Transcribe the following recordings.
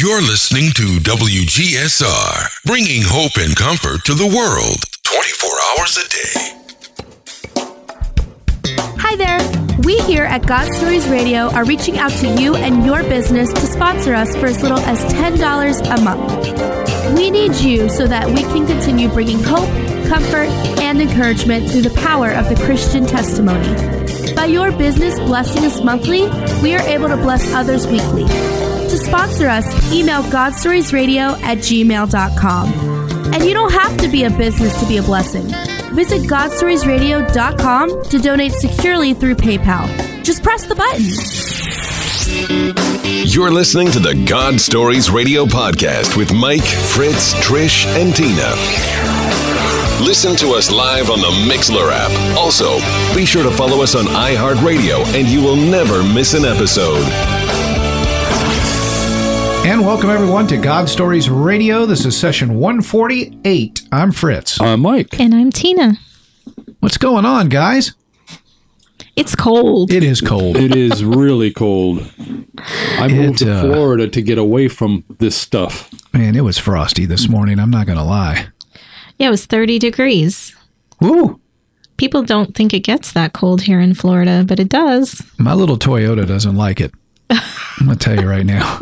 You're listening to WGSR, bringing hope and comfort to the world 24 hours a day. Hi there. We here at God Stories Radio are reaching out to you and your business to sponsor us for as little as $10 a month. We need you so that we can continue bringing hope, comfort, and encouragement through the power of the Christian testimony. By your business blessing us monthly, we are able to bless others weekly. To sponsor us, email godstoriesradio at gmail.com. And you don't have to be a business to be a blessing. Visit godstoriesradio.com to donate securely through PayPal. Just press the button. You're listening to the God Stories Radio podcast with Mike, Fritz, Trish, and Tina. Listen to us live on the Mixler app. Also, be sure to follow us on iHeartRadio and you will never miss an episode. And welcome everyone to God Stories Radio. This is session 148. I'm Fritz. I'm Mike. And I'm Tina. What's going on, guys? It's cold. It is cold. It is really cold. I moved It, to uh, Florida to get away from this stuff. Man, it was frosty this morning. I'm not going to lie. Yeah, it was 30 degrees. Woo! People don't think it gets that cold here in Florida, but it does. My little Toyota doesn't like it. I'm to tell you right now.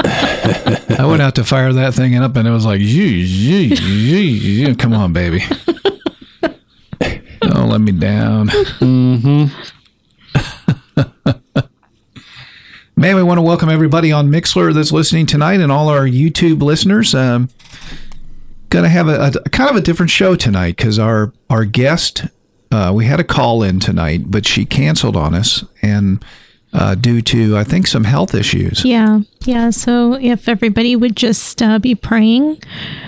I went out to fire that thing up and it was like, "Yee, yee, yee, yee." come on, baby. Don't let me down. Man, we want to welcome everybody on Mixler that's listening tonight and all our YouTube listeners. Um, to have a, a kind of a different show tonight because our our guest uh, we had a call in tonight, but she canceled on us and uh, due to I think some health issues. Yeah. Yeah. So if everybody would just uh, be praying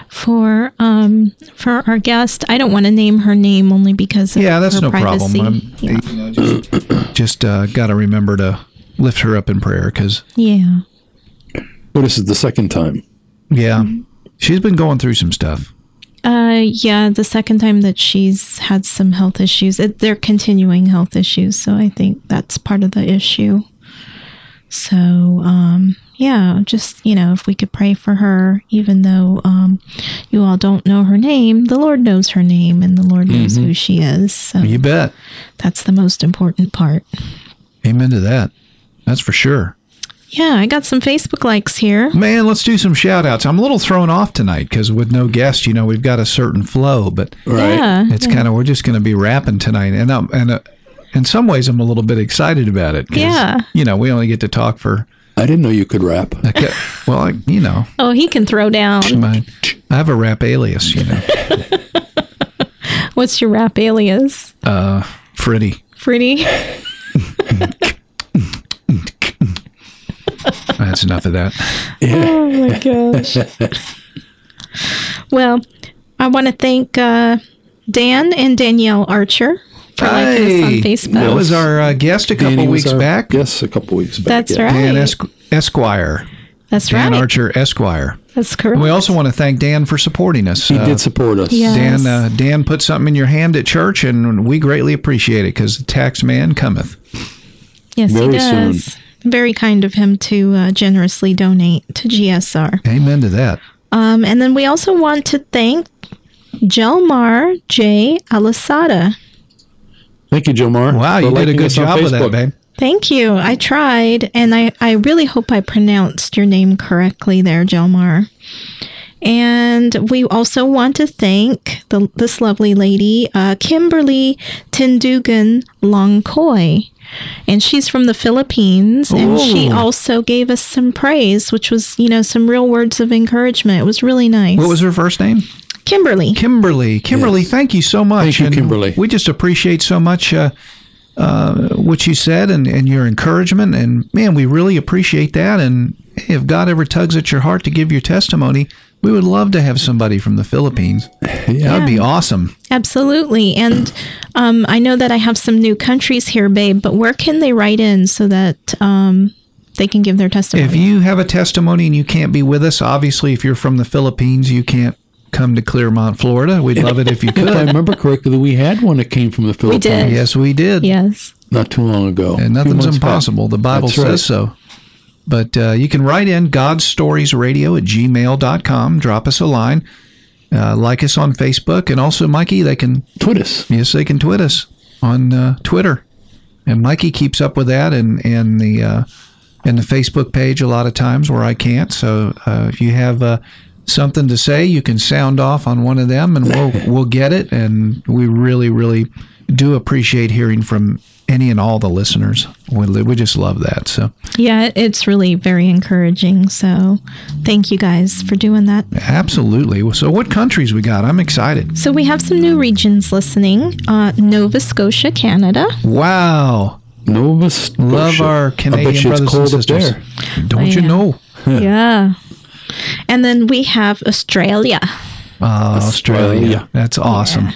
for um, for our guest, I don't want to name her name only because of Yeah, that's her no privacy. problem. I'm, yeah. you know, just just uh, got to remember to lift her up in prayer because yeah. But this is the second time. yeah, she's been going through some stuff. Uh, yeah, the second time that she's had some health issues, it, they're continuing health issues. So I think that's part of the issue. So, um, yeah, just, you know, if we could pray for her, even though um, you all don't know her name, the Lord knows her name and the Lord knows who she is. So You bet. that's the most important part. Amen to that. That's for sure. Yeah, I got some Facebook likes here. Man, let's do some shout outs. I'm a little thrown off tonight because with no guest, you know, we've got a certain flow, but Yeah. it's kind of, we're just going to be rapping tonight. And, um, and uh, in some ways, I'm a little bit excited about it. 'cause, Yeah. You know, we only get to talk for, I didn't know you could rap. a cou- well, I, you know, Oh, he can throw down. my, I have a rap alias, you know, What's your rap alias? uh, Fritty. Pretty. That's enough of that. Oh my gosh. well, I want to thank uh, Dan and Danielle Archer for liking us on Facebook. that was our uh, guest a couple Danny was weeks our- back. Yes, a couple weeks back. That's yeah. right. Dan Esqu- Esquire. That's Dan right. Dan Archer Esquire. That's And correct. we also want to thank Dan for supporting us. He Uh, did support us. Yeah. Dan, uh, Dan put something in your hand at church, and we greatly appreciate it because the tax man cometh. yes, very he does. Very kind of him to uh, generously donate to GSR. Amen to that. Um, and then we also want to thank Jelmar J. Alasada. Thank you, Jomar. Wow, you did a good job with that, babe. Thank you. I tried, and I, I really hope I pronounced your name correctly there, Jelmar. And we also want to thank the, this lovely lady, uh, Kimberly Tindugan Longkoi. And she's from the Philippines, and she also gave us some praise, which was, you know, some real words of encouragement. It was really nice. What was her first name? Kimberly? Kimberly. Kimberly, thank you so much. Thank you, And Kimberly. We just appreciate so much uh, uh, what you said and, and your encouragement. And man, we really appreciate that. And if God ever tugs at your heart to give your testimony, we would love to have somebody from the Philippines. Yeah. That'd be awesome. Absolutely. And um, I know that I have some new countries here, babe, but where can they write in so that um, they can give their testimony? If you have a testimony and you can't be with us, obviously, if you're from the Philippines, you can't come to Clermont, Florida. We'd love it if you could. If I remember correctly, we had one that came from the Philippines We did. yes, we did. yes. not too long ago. And nothing's months back. impossible. The Bible That's says right. so. But uh, you can write in godstoriesradio at gmail.com. Drop us a line. Uh, like us on Facebook. And also, Mikey, they can, Tweet us. yes, they can tweet us on uh, Twitter. And Mikey keeps up with that and, and the uh, and the Facebook page a lot of times where I can't. So uh, if you have uh, something to say, you can sound off on one of them, and we'll we'll get it. And we really, really do appreciate hearing from any and all the listeners. We, we just love that. So Yeah, it's really very encouraging. So thank you guys for doing that. absolutely. So what countries we got? I'm excited. So we have some new regions listening uh, Nova Scotia, Canada. Wow. Nova Scotia. Love our Canadian you it's brothers and cold up sisters. there. Don't Oh, you yeah. know? Yeah. And then we have Australia Uh, Australia. Australia. That's awesome.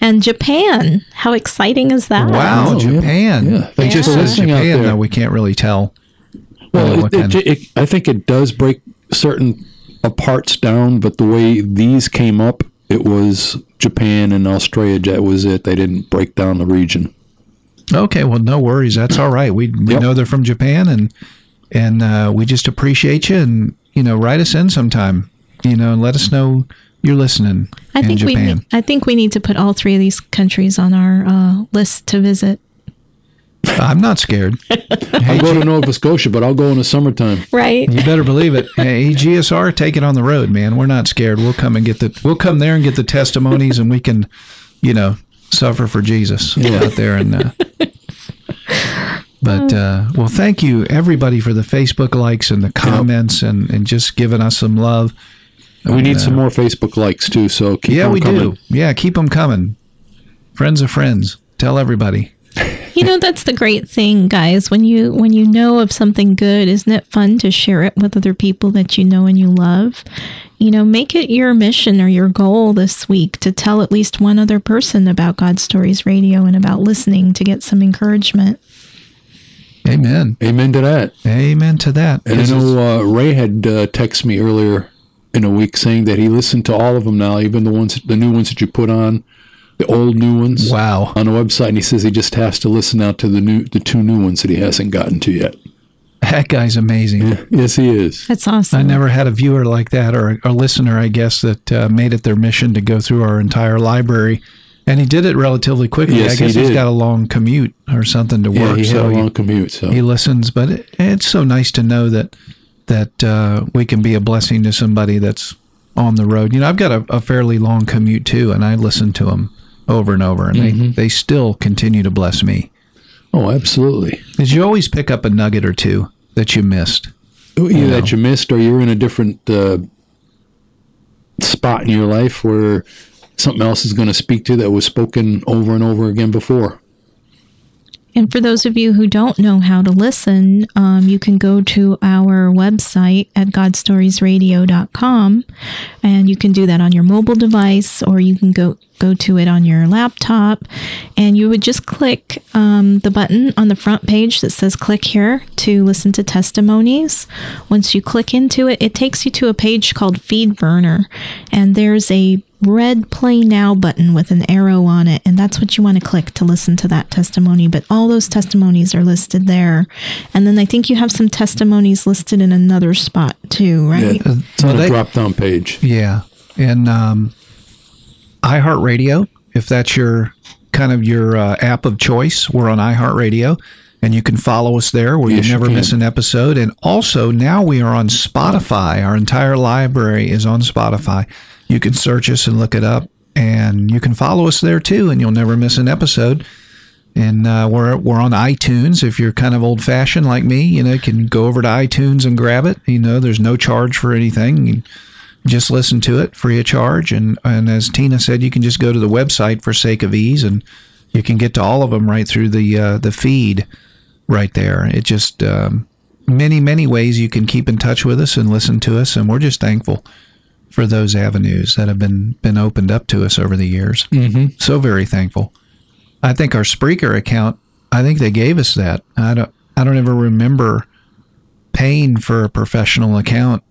And Japan. How exciting is that? Wow, Oh, yeah. Japan. Yeah. Thanks Just for says Japan, there. though we can't really tell. Well, it, it, it, I think it does break certain uh, parts down, but the way these came up, it was Japan and Australia. That was it. They didn't break down the region. Okay, well, no worries. That's all right. We we Yep. know they're from Japan, and and uh, we just appreciate you. And you know, write us in sometime. You know, and let us know you're listening I in think we Japan. need, I think we need to put all three of these countries on our uh, list to visit. I'm not scared. I'll go to Nova Scotia, but I'll go in the summertime. Right. You better believe it. Hey, GSR, take it on the road, man. We're not scared. We'll come and get the. We'll come there and get the testimonies, and we can, you know, suffer for Jesus out there. And uh, but uh, well, thank you everybody for the Facebook likes and the comments and and just giving us some love. We need some more Facebook likes too. So keep yeah, on we coming. do. Yeah, keep them coming. Friends of friends. Tell everybody. You know that's the great thing, guys. When you when you know of something good, isn't it fun to share it with other people that you know and you love? You know, make it your mission or your goal this week to tell at least one other person about God Stories Radio and about listening to get some encouragement. Amen. Amen to that. Amen to that. And I know uh, Ray had uh, texted me earlier in a week saying that he listened to all of them now, even the ones, the new ones that you put on, the old new ones. Wow. On the website, and he says he just has to listen out to the new, the two new ones that he hasn't gotten to yet. That guy's amazing. Yes, he is. That's awesome. I never had a viewer like that or a listener, I guess, that uh, made it their mission to go through our entire library. And he did it relatively quickly. Yes, I guess he he's did. got a long commute or something to Yeah, work. he had so a he, long commute. So he listens. But it, it's so nice to know that that uh, we can be a blessing to somebody that's on the road. You know, I've got a, a fairly long commute too, and I listen to them over and over, and Mm-hmm. they, they still continue to bless me. oh, absolutely. Did you always pick up a nugget or two that you missed? Either that you missed, or you're in a different uh, spot in your life where something else is going to speak to that was spoken over and over again before. And for those of you who don't know how to listen, um, you can go to our website at godstoriesradio.com and you can do that on your mobile device or you can go go to it on your laptop. And you would just click um, the button on the front page that says click here to listen to testimonies. Once you click into it it takes you to a page called feed burner and there's a red play now button with an arrow on it and that's what you want to click to listen to that testimony but all those testimonies are listed there and then i think you have some testimonies listed in another spot too right Yeah, it's on Well, a they- drop down page. Yeah, and um, iHeartRadio, if that's your kind of your uh, app of choice, we're on iHeartRadio, and you can follow us there where Yes, you you never can. miss an episode. And also now we are on Spotify. Our entire library is on Spotify. You can search us and look it up, and you can follow us there too, and you'll never miss an episode. And uh, we're we're on iTunes. If you're kind of old fashioned like me, you know, you can go over to iTunes and grab it. You know, there's no charge for anything. Just listen to it free of charge. And and as Tina said, you can just go to the website for sake of ease, and you can get to all of them right through the uh, the feed right there. It just um, many many ways you can keep in touch with us and listen to us, and we're just thankful for those avenues that have been been opened up to us over the years. Mm-hmm. So very thankful. I think our Spreaker account. I think they gave us that. I don't. I don't ever remember paying for a professional account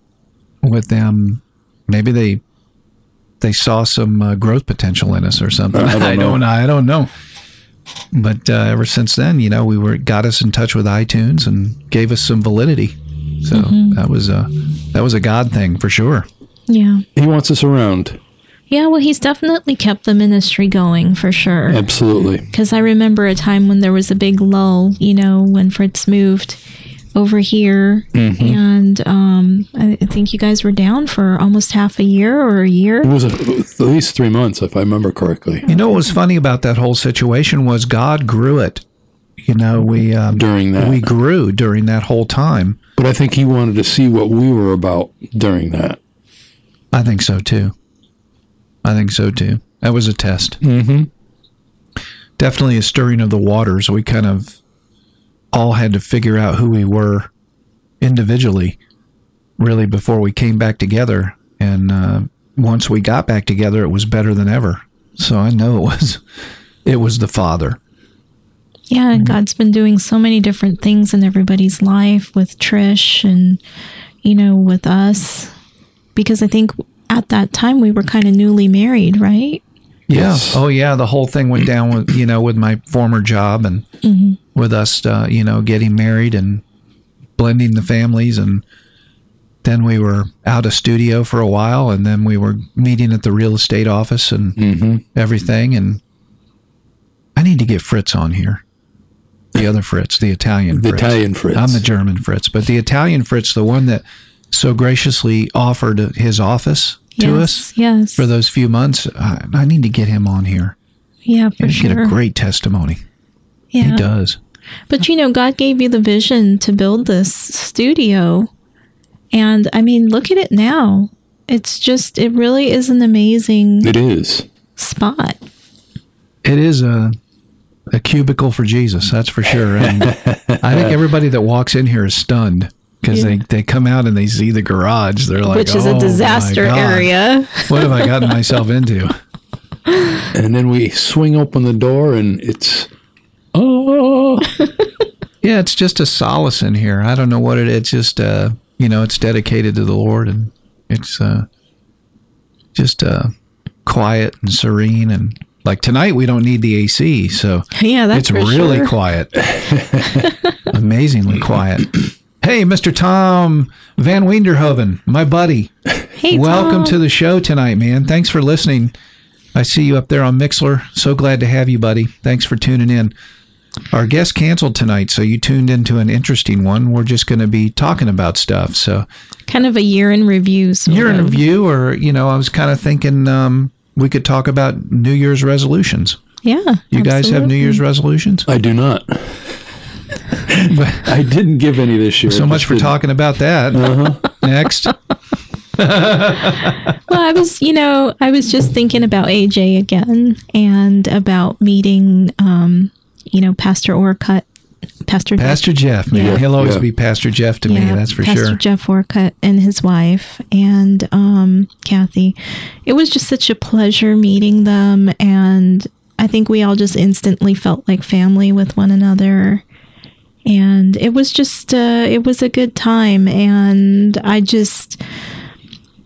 with them. Maybe they they saw some uh, growth potential in us or something. I don't I don't. know. I don't know. But uh, ever since then, you know, we were got us in touch with iTunes and gave us some validity. So that was a that was a God thing for sure. Yeah. He wants us around. Yeah, well, he's definitely kept the ministry going for sure. Absolutely. Because I remember a time when there was a big lull, you know, when Fritz moved over here. And um, I I think you guys were down for almost half a year or a year. It was, a, at least three months, if I remember correctly. You know what was funny about that whole situation was God grew it. You know, we um, During that. we grew during that whole time. But I think he wanted to see what we were about during that. I think so too. I think so too. That was a test. Mm-hmm. Definitely a stirring of the waters. We kind of all had to figure out who we were individually, really, before we came back together. And uh, once we got back together, it was better than ever. So I know it was, it was the Father. Yeah, God's been doing so many different things in everybody's life with Trish and, you know, with us. Because I think at that time we were kind of newly married, right? Yeah. Yes. Oh, yeah. The whole thing went down with you know with my former job and with us, uh, you know, getting married and blending the families, and then we were out of studio for a while, and then we were meeting at the real estate office and everything. And I need to get Fritz on here. The other Fritz, the Italian. The Fritz. Italian Fritz. I'm the German Fritz, but the Italian Fritz, the one that so graciously offered his office to yes, us Yes. for those few months. I, I need to get him on here. yeah, for He'd sure. get a great testimony. yeah. He does. But you know, God gave you the vision to build this studio. And I mean, look at it now. It's just, it really is an amazing It is. spot. It is a a cubicle for Jesus, that's for sure. And I think everybody that walks in here is stunned because they, they come out and they see the garage. They're like, which is "Oh a my disaster God, area. What have I gotten myself into? And then we swing open the door and it's, oh, Yeah, it's just a solace in here. I don't know what it. It's just uh, you know, it's dedicated to the Lord, and it's uh, just uh, quiet and serene. And like tonight, we don't need the AC, so Yeah, that's it's really sure. quiet, amazingly quiet. Hey, Mr. Tom Van Weenderhoven, my buddy. Hey, Welcome Tom. to the show tonight, man. Thanks for listening. I see you up there on Mixler. So glad to have you, buddy. Thanks for tuning in. Our guest canceled tonight, so you tuned into an interesting one. We're just going to be talking about stuff. So, kind of a year in review. Sort year in review, or, you know, I was kind of thinking um, we could talk about New Year's resolutions. Yeah. You guys have New. Year's resolutions? I do not. I didn't give any of this year. So much for didn't. talking about that. Next. Well, I was, you know, I was just thinking about AJ again and about meeting, um, you know, Pastor Orcutt, Pastor Jeff- Pastor Jeff, man. Yeah. He'll always Yeah. be Pastor Jeff to me. That's for Pastor sure. Jeff Orcutt and his wife and um, Kathy. It was just such a pleasure meeting them, and I think we all just instantly felt like family with one another. And it was just, uh, it was a good time, and I just,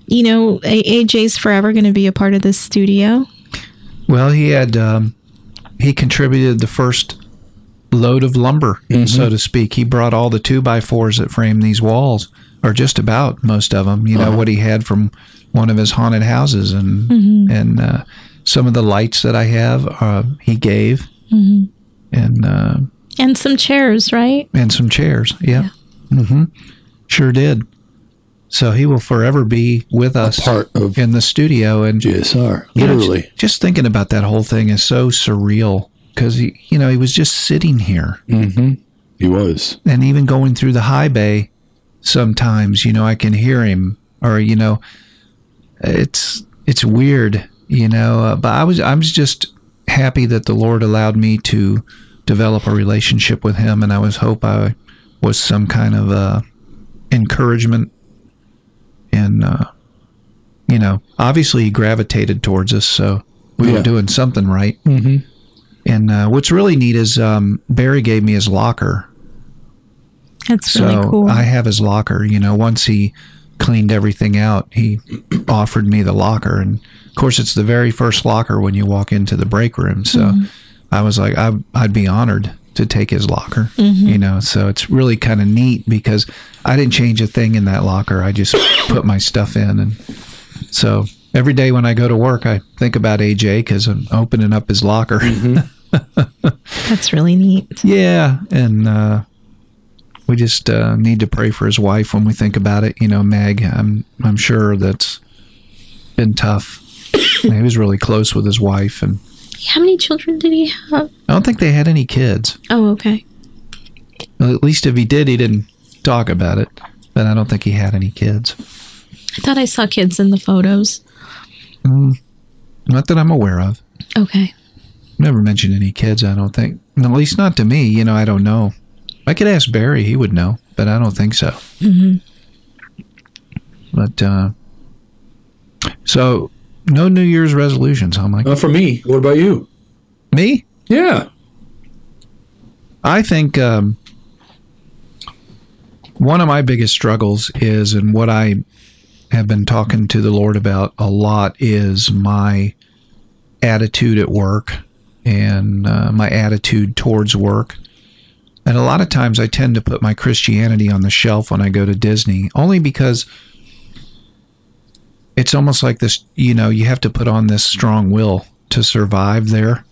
you know, AJ's forever going to be a part of this studio. Well, he had um, he contributed the first load of lumber, so to speak. He brought all the two by fours that frame these walls, or just about most of them. You know what he had from one of his haunted houses, and and uh, some of the lights that I have, uh, he gave, and uh, And some chairs, right? and some chairs. Yeah, hmm sure did. So he will forever be with us part of in the studio, and GSR. you know, Literally. just thinking about that whole thing is so surreal because he, you know, he was just sitting here, Mhm. he was. and even going through the high bay. Sometimes, you know, I can hear him, or you know, it's it's weird, you know. Uh, but I was I was just happy that the Lord allowed me to develop a relationship with Him, and I was hope I was some kind of uh, encouragement, and uh, you know, obviously he gravitated towards us, so we were doing something right. Mm-hmm. And uh, what's really neat is um, Barry gave me his locker, That's so really cool. I have his locker. You know, once he cleaned everything out, he offered me the locker, and of course, it's the very first locker when you walk into the break room. So Mm-hmm. I was like, I, I'd be honored to take his locker. You know, so it's really kind of neat because I didn't change a thing in that locker. I just put my stuff in, and so every day when I go to work, I think about AJ because I'm opening up his locker. That's really neat. Yeah, and uh, we just uh, need to pray for his wife when we think about it. You know, Meg. I'm I'm sure that's been tough. he was really close with his wife, and How many children did he have? I don't think they had any kids. Oh, okay. Well, at least if he did, he didn't talk about it. But I don't think he had any kids. I thought I saw kids in the photos. Not that I'm aware of. Okay. Never mentioned any kids. I don't think. At least not to me. You know, I don't know. I could ask Barry; he would know, but I don't think so. Mm-hmm. But uh, so, no New Year's resolutions, huh, Mike? Uh, for me, what about you? Me? Yeah. I think um, one of my biggest struggles is, and what I have been talking to the Lord about a lot, is my attitude at work and uh, my attitude towards work. And a lot of times I tend to put my Christianity on the shelf when I go to Disney, only because it's almost like this you know, you have to put on this strong will to survive there.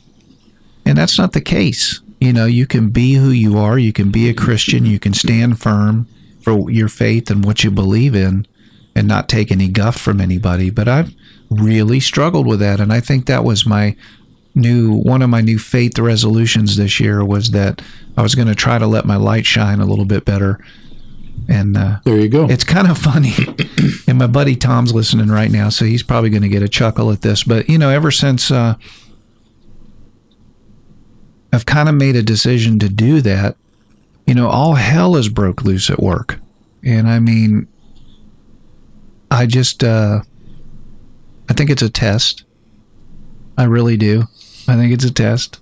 And that's not the case. You know, you can be who you are, you can be a Christian, you can stand firm for your faith and what you believe in and not take any guff from anybody. But I've really struggled with that. And I think that was my new one of my new faith resolutions this year was that I was going to try to let my light shine a little bit better. And uh, There you go. it's kind of funny. and my buddy Tom's listening right now, so he's probably going to get a chuckle at this. But, you know, ever since uh, I've kind of made a decision to do that, you know, all hell has broke loose at work. And I mean, I just, uh, I think it's a test. I really do. I think it's a test.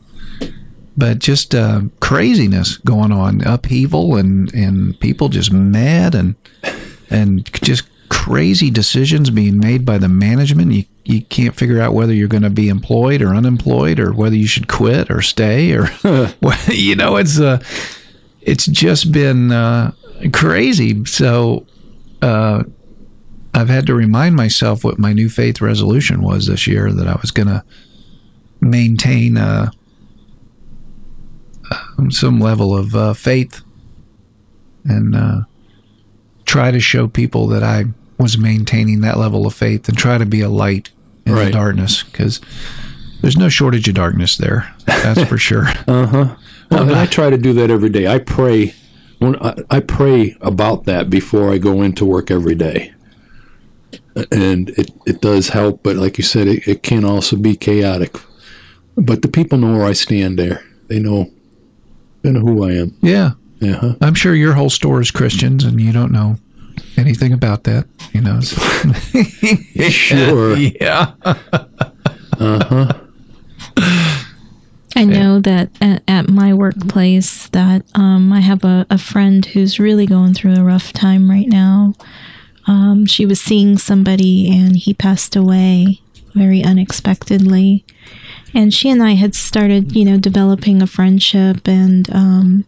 But just uh, craziness going on, upheaval, and and people just mad and and just crazy decisions being made by the management. You you can't figure out whether you're going to be employed or unemployed, or whether you should quit or stay, or you know, it's uh, it's just been uh, crazy. So uh, I've had to remind myself what my new faith resolution was this year that I was going to maintain uh, um, some level of uh, faith and uh, try to show people that I was maintaining that level of faith and try to be a light in the darkness because there's no shortage of darkness there. That's for sure. Well, and I try to do that every day. I pray. When I, I pray about that before I go into work every day, and it, it does help. But like you said, it, it can also be chaotic. But the people know where I stand. There, they know, they know who I am. Yeah. Yeah, huh? I'm sure your whole store is Christians and you don't know anything about that. You know. so- sure. yeah. Uh-huh. I know that at, at my workplace that um, I have a, a friend who's really going through a rough time right now. Um, she was seeing somebody and he passed away very unexpectedly. And she and I had started, you know, developing a friendship and um,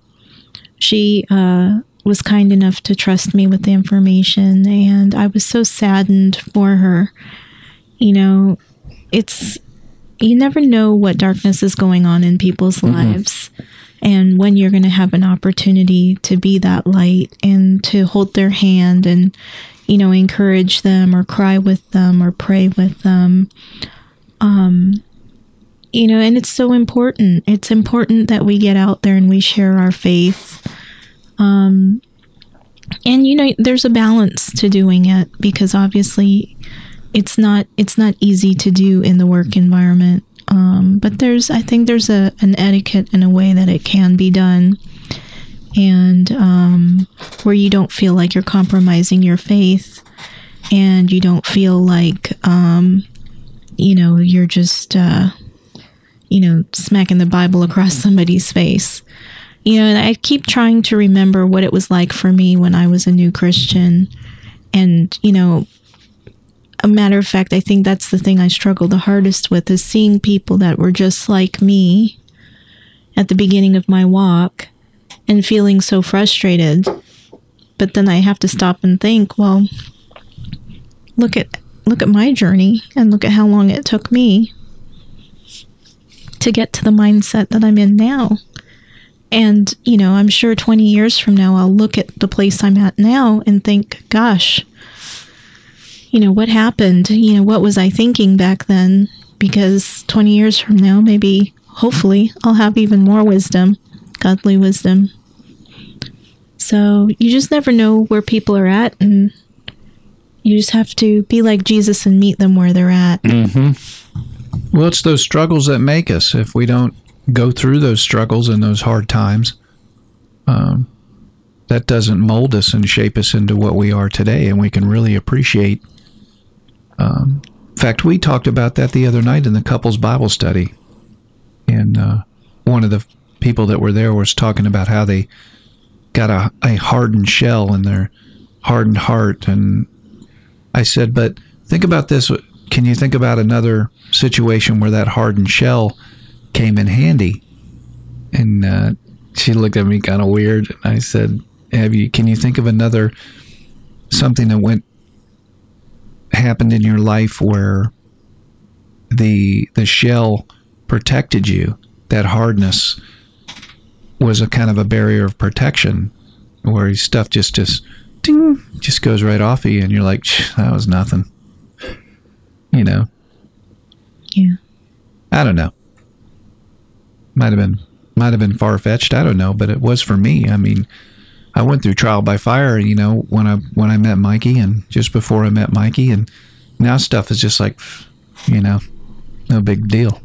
she uh, was kind enough to trust me with the information and I was so saddened for her. You know, it's you never know what darkness is going on in people's lives and when you're going to have an opportunity to be that light and to hold their hand and you know encourage them or cry with them or pray with them um you know and it's so important. It's important that we get out there and we share our faith. Um and you know there's a balance to doing it because obviously it's not it's not easy to do in the work environment. Um, but there's i think there's a an etiquette and a way that it can be done. And um, where you don't feel like you're compromising your faith and you don't feel like um, you know you're just uh, you know smacking the bible across mm-hmm. somebody's face. You know and i keep trying to remember what it was like for me when i was a new christian. And you know a matter of fact, I think that's the thing I struggle the hardest with is seeing people that were just like me at the beginning of my walk and feeling so frustrated. But then I have to stop and think, well, look at look at my journey and look at how long it took me to get to the mindset that I'm in now. And, you know, I'm sure 20 years from now, I'll look at the place I'm at now and think, gosh, you know, what happened? You know, what was I thinking back then? Because 20 years from now, maybe, hopefully, I'll have even more wisdom, godly wisdom. So you just never know where people are at, and you just have to be like Jesus and meet them where they're at. Mm-hmm. Well, it's those struggles that make us. If we don't go through those struggles and those hard times, um, that doesn't mold us and shape us into what we are today, and we can really appreciate. Um, in fact, we talked about that the other night in the couples Bible study, and uh, one of the people that were there was talking about how they got a, a hardened shell in their hardened heart, and I said, but think about this. Can you think about another situation where that hardened shell came in handy? And uh, she looked at me kind of weird. And I said, "Have you? Can you think of another something that went happened in your life where the the shell protected you? That hardness was a kind of a barrier of protection, where stuff just just ding, just goes right off of you, and you're like, that was nothing. You know? Yeah. I don't know. Might have been might have been far fetched. I don't know, but it was for me. I mean, I went through trial by fire. You know, when I when I met Mikey, and just before I met Mikey, and now stuff is just like, you know, no big deal.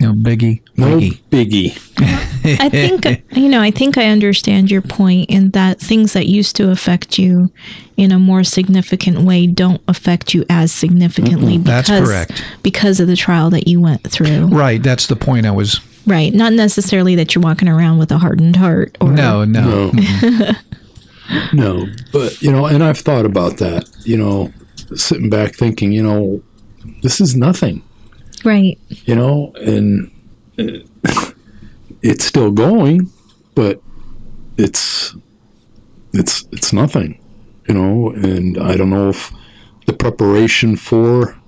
No biggie. No Mikey. biggie. I think you know. I think I understand your point in that things that used to affect you in a more significant way don't affect you as significantly. That's because, correct. Because of the trial that you went through, Right. That's the point I was. right? Not necessarily that you're walking around with a hardened heart. Or, No, no. No. no, but you know, and I've thought about that. You know, sitting back thinking, you know, this is nothing. Right? You know, and uh, it's still going, but it's it's it's nothing. You know, and I don't know if the preparation for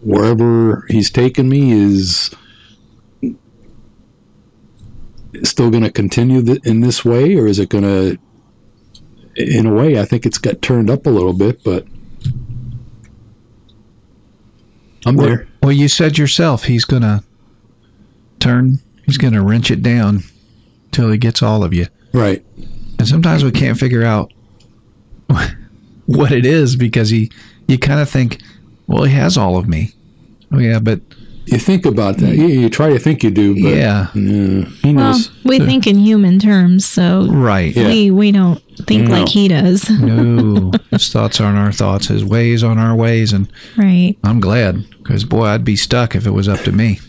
wherever he's taken me is still going to continue th- in this way, or is it going to? In a way, I think it's got turned up a little bit, but I'm Well, there. well, you said yourself he's going to turn, he's going to wrench it down till he gets all of you. Right. And sometimes we can't figure out what it is because he, you kind of think, well, he has all of me. Oh, yeah, but You think about that. You, you try to think you do, but yeah, yeah, he Well, knows. we think in human terms, so right. Yeah. we we don't think No. like he does, No, his thoughts aren't our thoughts, his ways aren't our ways. And right? I'm glad because, boy, I'd be stuck if it was up to me.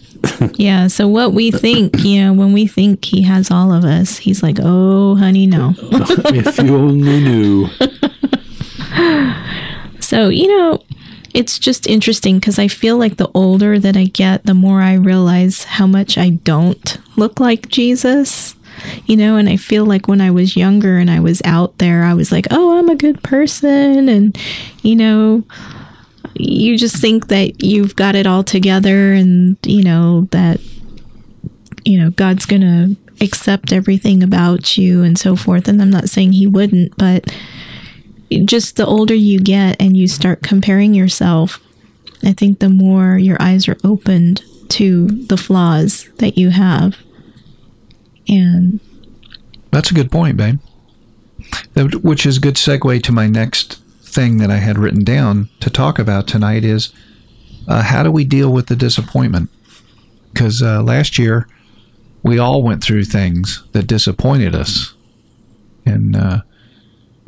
Yeah. So what we think, you know, when we think he has all of us, he's like, "Oh, honey, no." if you only knew. So, you know, it's just interesting because I feel like the older that I get, the more I realize how much I don't look like Jesus. You know, and I feel like when I was younger and I was out there, I was like, oh, I'm a good person. And, you know, you just think that you've got it all together and, you know, that, you know, God's going to accept everything about you and so forth. And I'm not saying he wouldn't, but just the older you get and you start comparing yourself, I think the more your eyes are opened to the flaws that you have. And That's a good point, babe. Which is a good segue to my next thing that I had written down to talk about tonight is uh, how do we deal with the disappointment? Because uh, last year we all went through things that disappointed us, and uh,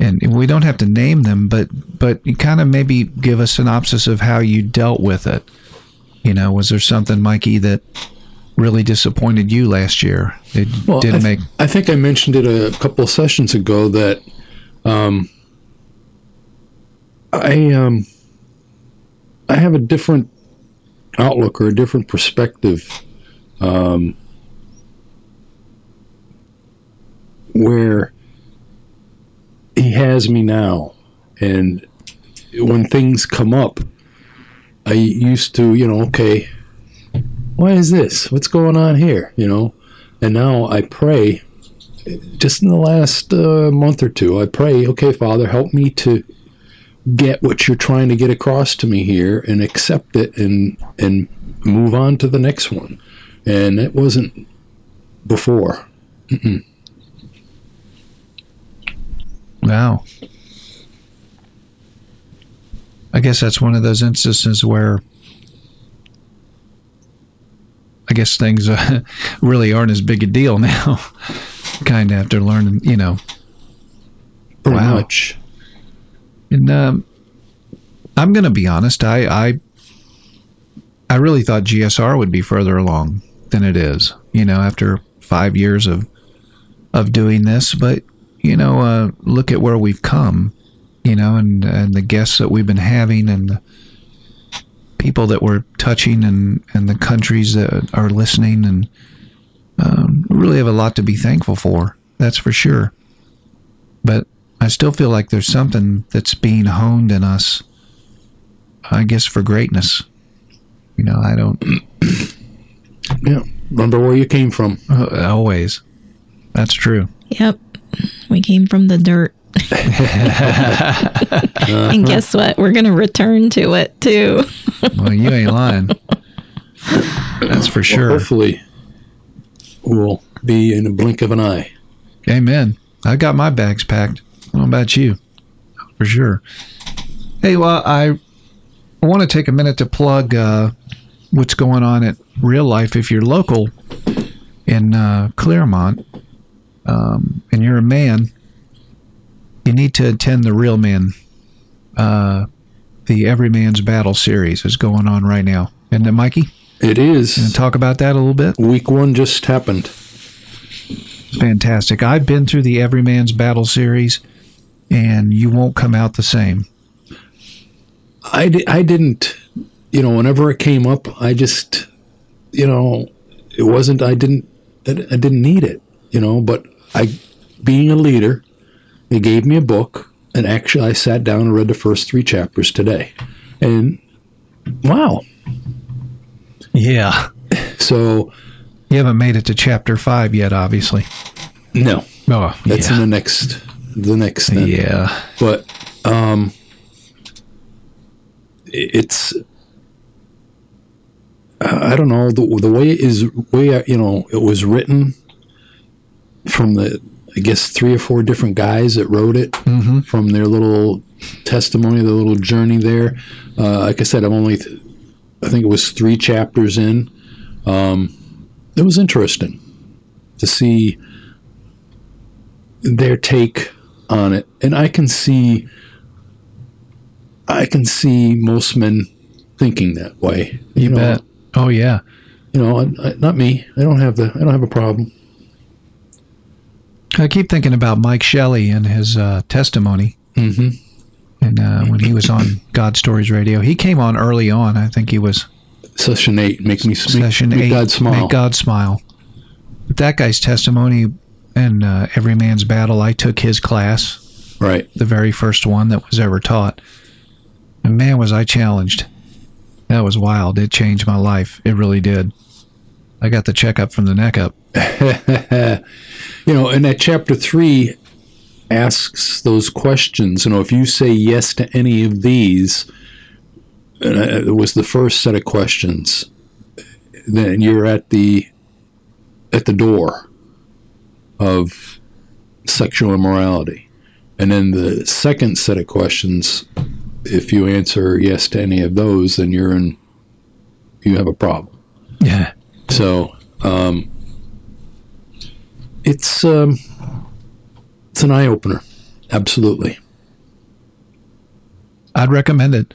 and we don't have to name them, but but kind of maybe give a synopsis of how you dealt with it. You know, was there something, Mikey, that really disappointed you last year? It Well, didn't I, th- make I think I mentioned it a couple of sessions ago that um, I um, I have a different outlook or a different perspective um, where he has me now. And when things come up, I used to, you know, okay, why is this? What's going on here? You know, and now I pray. Just in the last uh, month or two, I pray, okay, Father, help me to get what you're trying to get across to me here and accept it and and move on to the next one. And it wasn't before. Mm-mm. Wow. I guess that's one of those instances where I guess things uh, really aren't as big a deal now. kind of after learning, you know. Pretty Wow. much. And um, I'm going to be honest. I, I I really thought GSR would be further along than it is. You know, after five years of of doing this, but you know, uh, look at where we've come. You know, and and the guests that we've been having, and the people that we're touching, and and the countries that are listening, and um, really have a lot to be thankful for. That's for sure. But I still feel like there's something that's being honed in us. I guess for greatness. You know, I don't Yeah. Remember where you came from. uh, always. That's true. Yep. We came from the dirt. and guess what? We're going to return to it too. Well, you ain't lying. That's for Well, sure. hopefully, we'll be in a blink of an eye. Amen. I got my bags packed. What about you? For sure. Hey, well, I want to take a minute to plug uh, what's going on at Real Life. If you're local in uh, Clermont um, and you're a man, you need to attend the Real Men. Uh, the Every Man's Battle series is going on right now. Isn't it, Mikey? It is. And talk about that a little bit? Week one just happened. Fantastic. I've been through the Every Man's Battle series, and you won't come out the same. I, di- I didn't, you know, whenever it came up, I just, you know, it wasn't, I didn't, I didn't need it, you know, but I, being a leader, they gave me a book, and actually I sat down and read the first three chapters today. And wow. Yeah. So, You haven't made it to chapter five yet, obviously. no, Oh, that's yeah. in the next, the next thing. yeah. but um it's I don't know the the way it is way I- you know it was written from the I guess three or four different guys that wrote it from their little testimony, their little journey there. Uh, like I said, I'm only th- I think it was three chapters in. Um, it was interesting to see their take on it, and I can see I can see most men thinking that way. You know, bet. Oh, yeah. You know, I, I, not me. I don't have the. I don't have a problem. I keep thinking about Mike Shelley and his uh, testimony. Mm-hmm. And uh, when he was on God Stories Radio, he came on early on. I think he was Session eight make me make, session make eight. God smile. Make God smile. But that guy's testimony and uh, Every Man's Battle, I took his class, right. the very first one that was ever taught. And man, was I challenged. That was wild. It changed my life. It really did. I got the checkup from the neck up. You know, and that chapter three asks those questions. You know, if you say yes to any of these, and uh, it was the first set of questions, then you're at the at the door of sexual immorality. And then the second set of questions, if you answer yes to any of those, then you're in you have a problem. Yeah. So um, it's um, it's an eye opener, absolutely. I'd recommend it.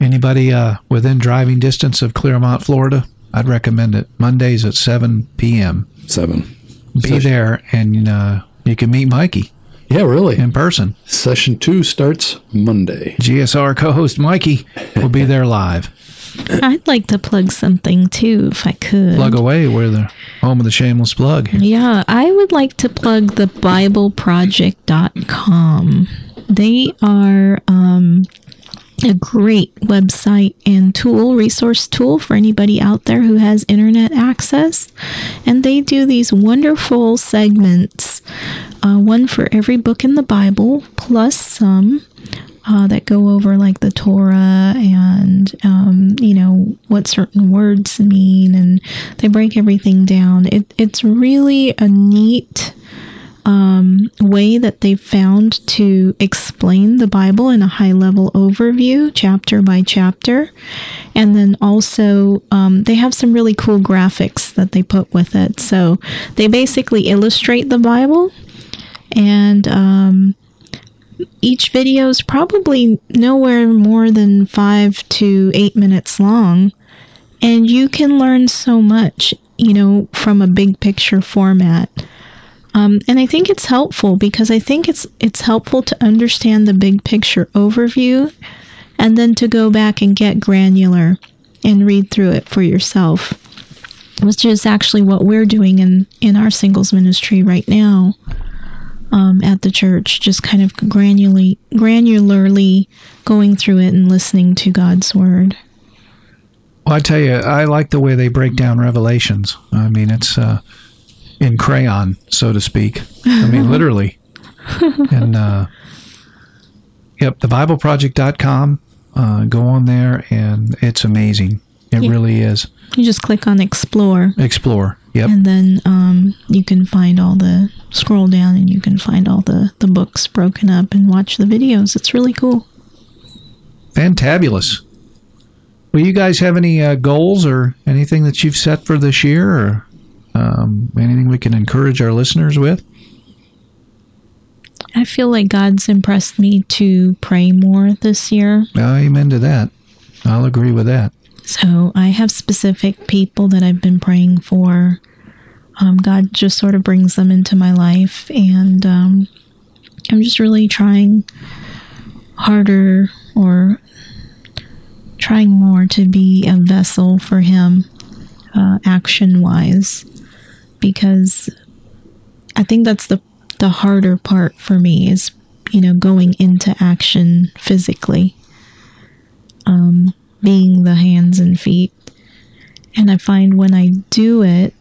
Anybody uh, within driving distance of Clermont, Florida, I'd recommend it. Mondays at 7 p.m. Seven. Be Session- there and uh, you can meet Mikey Yeah, really. in person. Session two starts Monday. GSR co host Mikey will be there live. I'd like to plug something too, if I could. Plug away. We're the home of the shameless plug. Yeah, I would like to plug the BibleProject.com. They are um, a great website and tool, resource tool for anybody out there who has internet access. And they do these wonderful segments, uh, one for every book in the Bible, plus some. Uh, that go over like the Torah and um, you know what certain words mean, and they break everything down. It, it's really a neat um, way that they've found to explain the Bible in a high level overview, chapter by chapter. And then also, um, they have some really cool graphics that they put with it. So they basically illustrate the Bible. And um, each video is probably nowhere more than five to eight minutes long. And you can learn so much, you know, from a big picture format. Um, and I think it's helpful because I think it's it's helpful to understand the big picture overview, and then to go back and get granular and read through it for yourself, which is actually what we're doing in in our singles ministry right now um, at the church. Just kind of granularly granularly going through it and listening to God's word. Well, I tell you, I like the way they break down Revelations. I mean, it's. Uh, in crayon, so to speak. I mean, literally. and uh, yep, the BibleProject.com. Uh, go on there, and it's amazing. It yeah. really is. You just click on Explore. Explore. Yep. And then um, you can find all the scroll down, and you can find all the the books broken up, and watch the videos. It's really cool. Fantabulous. Well, you guys have any uh, goals or anything that you've set for this year, or um, anything we can encourage our listeners with? I feel like God's impressed me to pray more this year. Amen to that. I'll agree with that. So I have specific people that I've been praying for. Um, God just sort of brings them into my life, and um, I'm just really trying harder or trying more to be a vessel for Him, uh, action wise because I think that's the the harder part for me is you know going into action physically um, being the hands and feet. And i find when i do it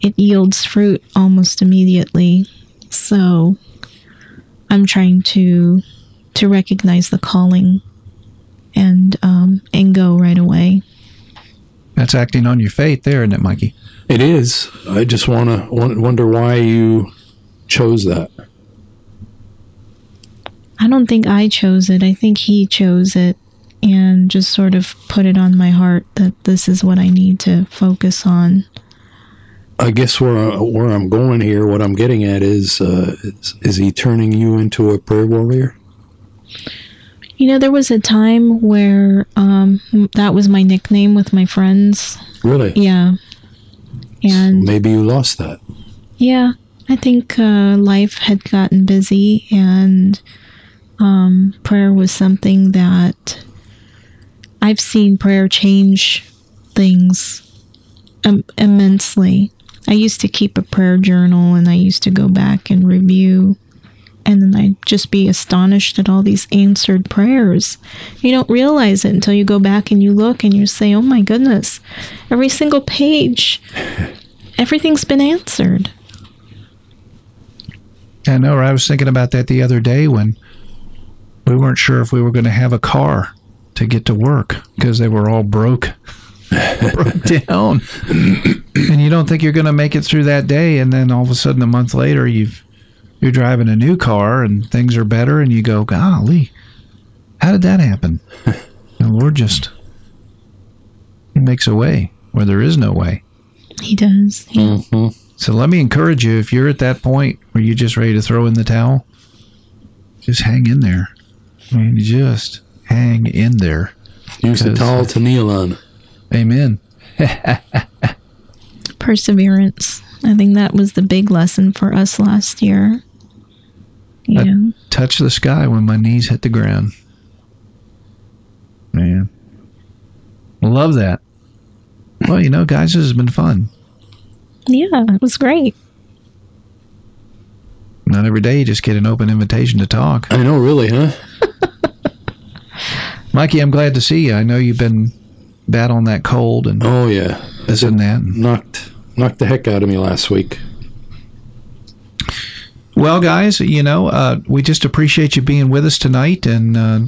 it yields fruit almost immediately. So i'm trying to to recognize the calling and um, and go right away. That's acting on your faith there isn't it mikey it is. I just want to wonder why you chose that. I don't think I chose it. I think he chose it and just sort of put it on my heart that this is what I need to focus on. I guess where where I'm going here, what I'm getting at is, uh, is, is he turning you into a prayer warrior? You know, there was a time where um, that was my nickname with my friends. Really? Yeah. And so maybe you lost that. Yeah, I think uh, life had gotten busy, and um, prayer was something that I've seen prayer change things um, immensely. I used to keep a prayer journal and I used to go back and review and then I'd just be astonished at all these answered prayers. You don't realize it until you go back and you look and you say, oh my goodness, every single page, everything's been answered. I know. I was thinking about that the other day when we weren't sure if we were going to have a car to get to work because they were all broke. broke down. and you don't think you're going to make it through that day. And then all of a sudden, a month later, you've you're driving a new car and things are better and you go, golly, how did that happen? the Lord just he makes a way where there is no way. He does. Yeah. Mm-hmm. So let me encourage you if you're at that point where you're just ready to throw in the towel, just hang in there. I mean, just hang in there. Use the towel to kneel on. Amen. Perseverance. I think that was the big lesson for us last year. Yeah. I touched the sky when my knees hit the ground. Man. Love that. Well, you know, guys, this has been fun. Yeah, it was great. Not every day you just get an open invitation to talk. I know, really, huh? Mikey, I'm glad to see you. I know you've been battling that cold and Oh yeah, this and that. knocked knocked the heck out of me last week. Well, guys, you know, uh, we just appreciate you being with us tonight and uh,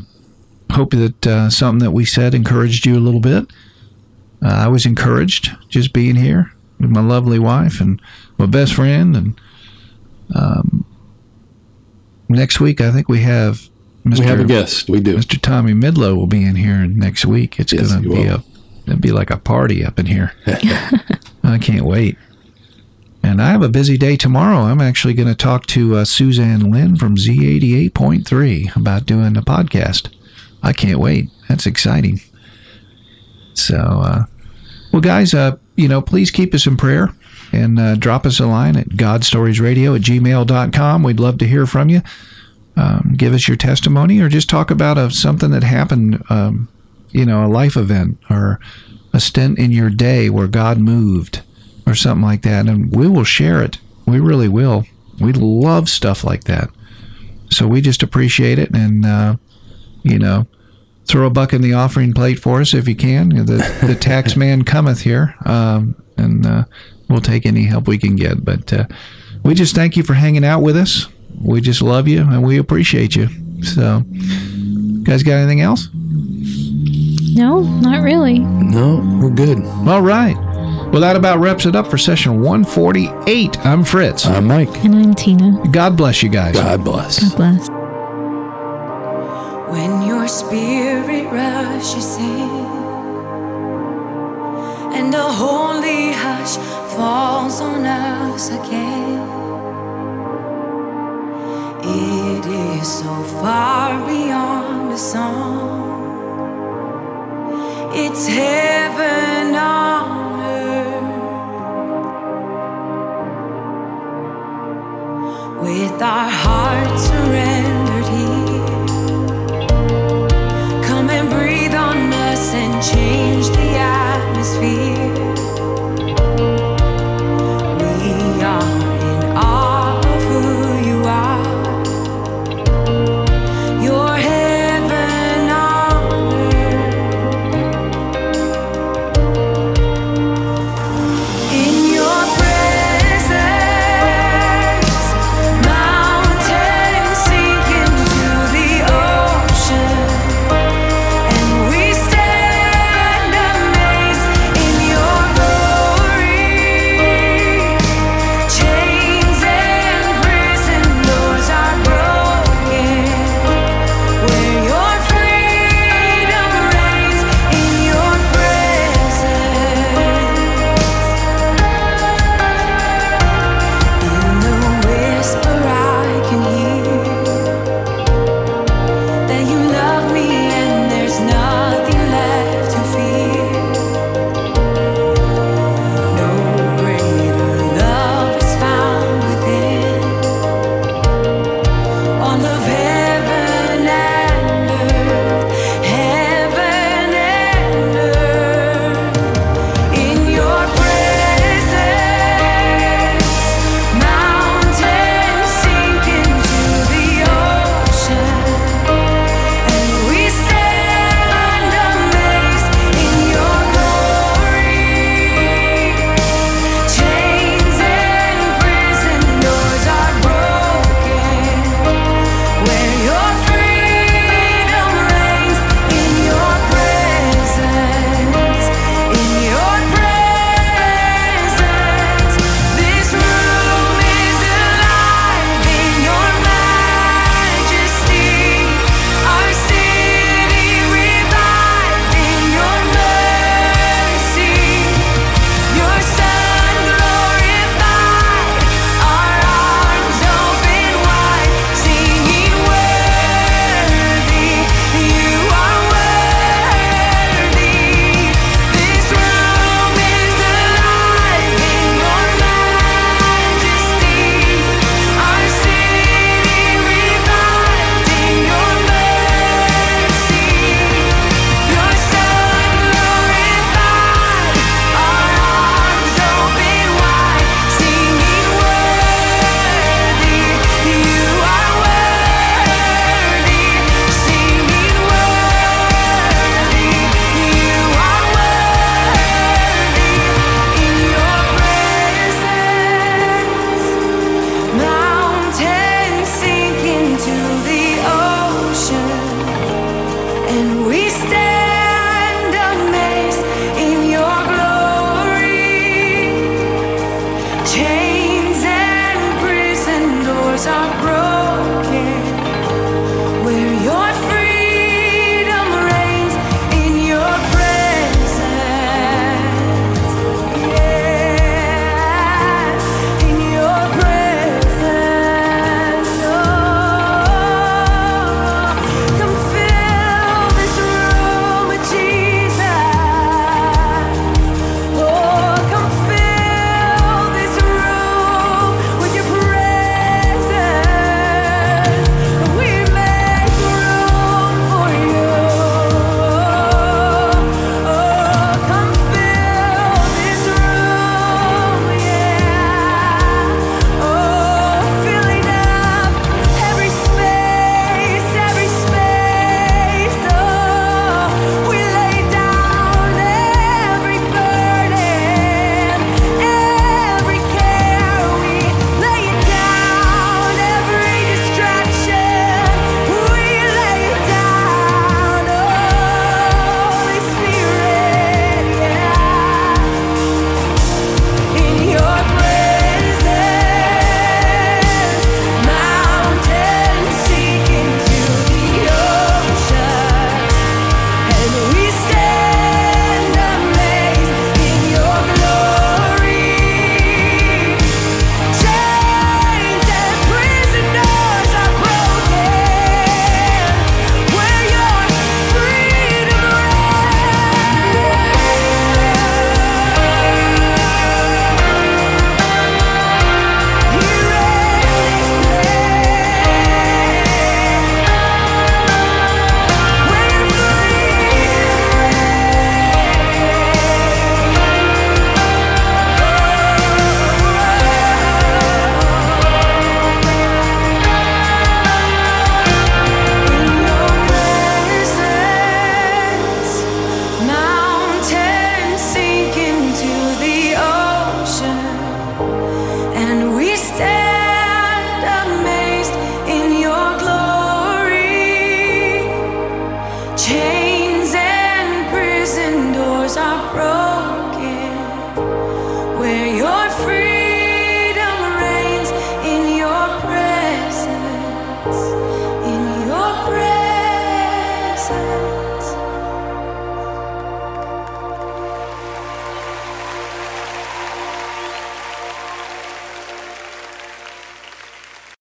hope that uh, something that we said encouraged you a little bit. Uh, I was encouraged just being here with my lovely wife and my best friend. And um, next week, I think we have Mr. We have a guest. We do. Mr. Tommy Midlow will be in here next week. It's Yes, going to be will. a it'll be like a party up in here. I can't wait. And I have a busy day tomorrow. I'm actually going to talk to uh, Suzanne Lynn from Z88.3 about doing a podcast. I can't wait. That's exciting. So, uh, well, guys, uh, you know, please keep us in prayer and uh, drop us a line at godstoriesradio at gmail.com. We'd love to hear from you. Um, give us your testimony or just talk about a, something that happened, um, you know, a life event or a stint in your day where God moved or something like that. And we will share it. We really will. We love stuff like that. So we just appreciate it. And, uh, you know, throw a buck in the offering plate for us if you can. The, the tax man cometh here. Um, and uh, we'll take any help we can get. But uh, we just thank you for hanging out with us. We just love you and we appreciate you. So, you guys, got anything else? No, not really. No, we're good. All right. Well, that about wraps it up for session 148. I'm Fritz. I'm Mike. And I'm Tina. God bless you guys. God bless. God bless. When your spirit rushes in and a holy hush falls on us again, it is so far beyond a song. It's heaven on with our hearts surrendered here. Come and breathe on us and change the atmosphere.